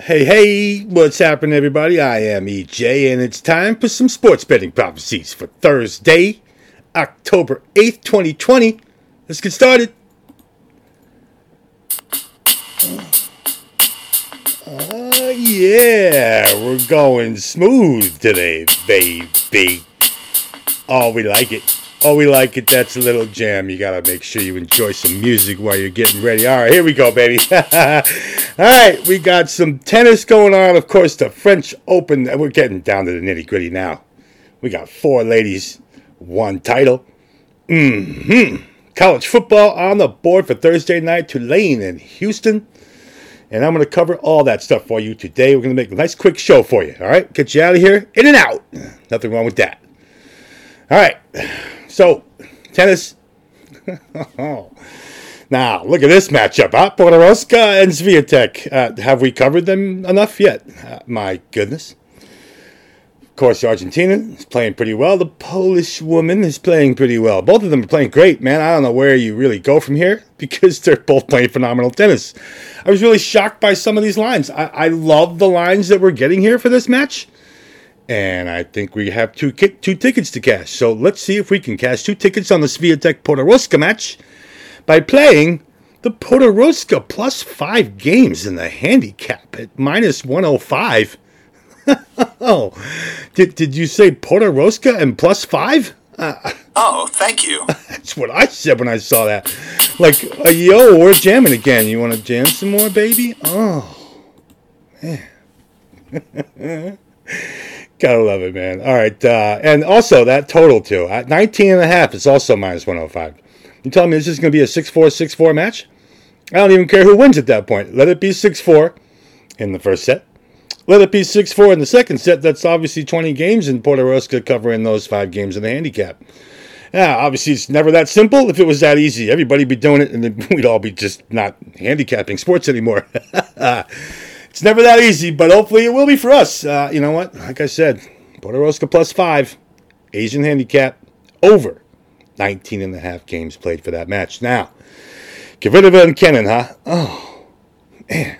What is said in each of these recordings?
Hey, hey, what's happening, everybody? I am EJ, and it's time for some sports betting prophecies for Thursday, October 8th, 2020. Let's get started. Uh, yeah, we're going smooth today, baby. Oh, we like it. Oh, we like it. That's a little jam. You gotta make sure you enjoy some music while you're getting ready. All right, here we go, baby. All right, we got some tennis going on. Of course, the French Open. We're getting down to the nitty gritty now. We got four ladies, one title. hmm College football on the board for Thursday night. Tulane and Houston. And I'm going to cover all that stuff for you today. We're going to make a nice quick show for you. All right, get you out of here, in and out. Nothing wrong with that. All right. So, tennis. now, look at this matchup. Huh? Podoroska and Swiatek. Uh, have we covered them enough yet? Uh, my goodness. Of course, Argentina is playing pretty well. The Polish woman is playing pretty well. Both of them are playing great, man. I don't know where you really go from here because they're both playing phenomenal tennis. I was really shocked by some of these lines. I, I love the lines that we're getting here for this match. And I think we have two two tickets to cash. So let's see if we can cash two tickets on the Swiatek Podoroska match by playing the Podoroska plus five games in the handicap at minus 105. oh, did, did you say Podoroska and plus five? Uh, oh, thank you. That's what I said when I saw that. Like, uh, yo, we're jamming again. You want to jam some more, baby? Oh, man. Gotta love it, man. All right. Uh, and also that total, too. At 19 and a half, it's also minus 105. You telling me this is going to be a 6 4 6 4 match? I don't even care who wins at that point. Let it be 6 4 in the first set. Let it be 6 4 in the second set. That's obviously 20 games, in Puerto Podoroska covering those five games in the handicap. Yeah, obviously it's never that simple. If it was that easy, everybody'd be doing it, and we'd all be just not handicapping sports anymore. It's never that easy, but hopefully it will be for us. Uh, you know what? Like I said, Podoroska plus five, Asian handicap, over 19 and a half games played for that match. Now, Kvitova and Kenin, huh? Oh, man.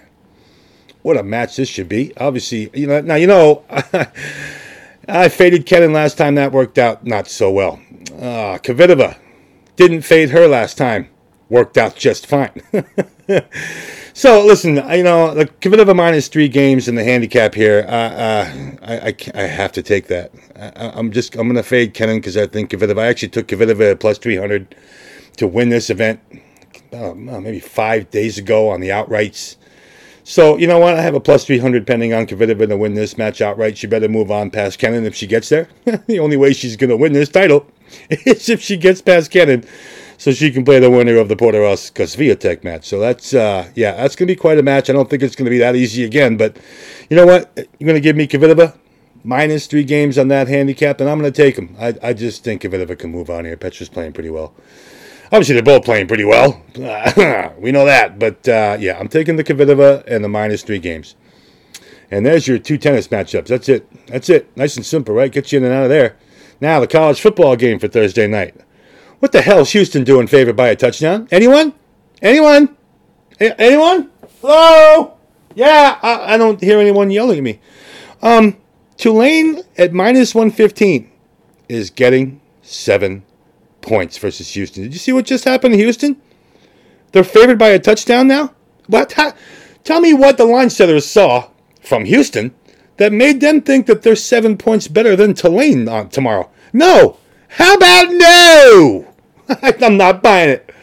What a match this should be. Obviously, you know, now, you know, I faded Kenin last time. That worked out not so well. Uh, Kvitova didn't fade her last time. Worked out just fine. So listen, you know, the Kvitova minus three games in the handicap here. Uh, uh, I, I, I, have to take that. I, am just I'm gonna fade Kenin because I think Kvitova. I actually took Kvitova plus three hundred to win this event. Uh, maybe five days ago on the outrights. So you know what? I have a plus three hundred pending on Kvitova to win this match outright. She better move on past Kenin if she gets there. the only way she's gonna win this title is if she gets past Kenin so she can play the winner of the Podoroska Swiatek match. So that's uh, yeah, that's gonna be quite a match. I don't think it's gonna be that easy again, but you know what? You're gonna give me Kvitova minus three games on that handicap, and I'm gonna take him. I, I just think Kvitova can move on here. Petra's playing pretty well. Obviously, they're both playing pretty well. we know that, but uh, yeah, I'm taking the Kvitova and the minus three games. And there's your two tennis matchups. That's it. That's it. Nice and simple, right? Get you in and out of there. Now the college football game for Thursday night. What the hell's Houston doing favored by a touchdown? Anyone? Anyone? A- anyone? Hello? Yeah, I-, I don't hear anyone yelling at me. Um, Tulane at minus 115 is getting seven points versus Houston. Did you see what just happened in Houston? They're favored by a touchdown now? What? tell me what the line setters saw from Houston that made them think that they're seven points better than Tulane on tomorrow. No. How about no? I'm not buying it.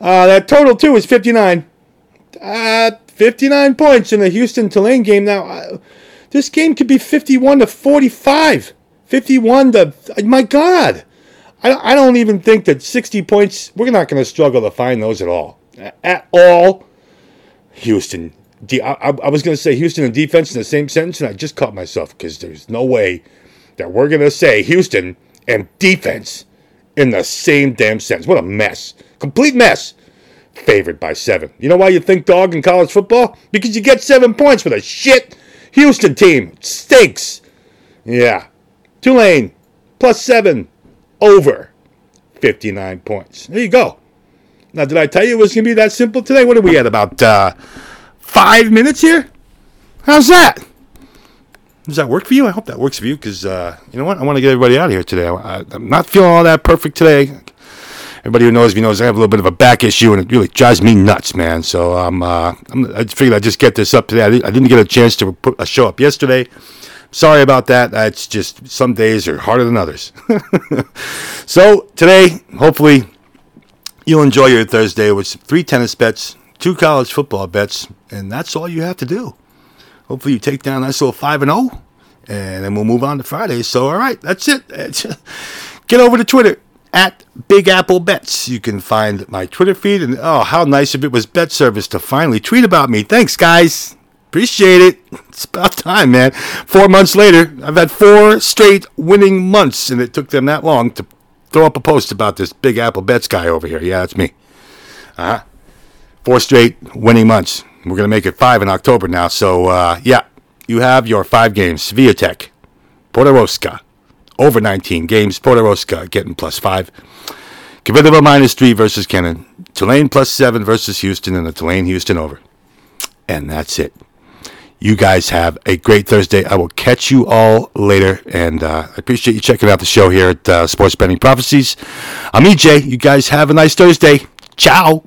Uh, that total, too, is 59. Uh, 59 points in the Houston Tulane game. Now, uh, this game could be 51 to 45. 51 to. My God. I, I don't even think that 60 points, we're not going to struggle to find those at all. At all. Houston. I, I, I was going to say Houston and defense in the same sentence, and I just caught myself because there's no way that we're going to say Houston and defense in the same damn sentence. What a mess. Complete mess. Favored by seven. You know why you think dog in college football? Because you get seven points for the shit Houston team. Stinks. Yeah. Tulane, plus seven, over 59 points. There you go. Now, did I tell you it was going to be that simple today? What are we at? About uh, five minutes here? How's that? Does that work for you? I hope that works for you because uh, you know what? I want to get everybody out of here today. I, am not feeling all that perfect today. Everybody who knows me knows I have a little bit of a back issue and it really drives me nuts, man. So um, uh, i figured I'd just get this up today. I didn't, I didn't get a chance to put a show up yesterday. Sorry about that. It's just some days are harder than others. so today, hopefully, you'll enjoy your Thursday with three tennis bets, two college football bets, and that's all you have to do. Hopefully, you take down nice little 5 and 0, and then we'll move on to Friday. So, all right, that's it. Get over to Twitter at Big Apple Bets. You can find my Twitter feed, and oh, how nice of it was Bet Service to finally tweet about me. Thanks, guys. Appreciate it. It's about time, man. Four months later, I've had four straight winning months, and it took them that long to throw up a post about this Big Apple Bets guy over here. Yeah, that's me. Uh huh. Four straight winning months. We're going to make it five in October now. So, uh, yeah, you have your five games. Swiatek, Podoroska, over 19 games. Podoroska getting plus five. Kvitova minus three versus Kenin. Tulane plus seven versus Houston, and the Tulane Houston over. And that's it. You guys have a great Thursday. I will catch you all later, and uh, I appreciate you checking out the show here at uh, Sports Betting Prophecies. I'm EJ. You guys have a nice Thursday. Ciao.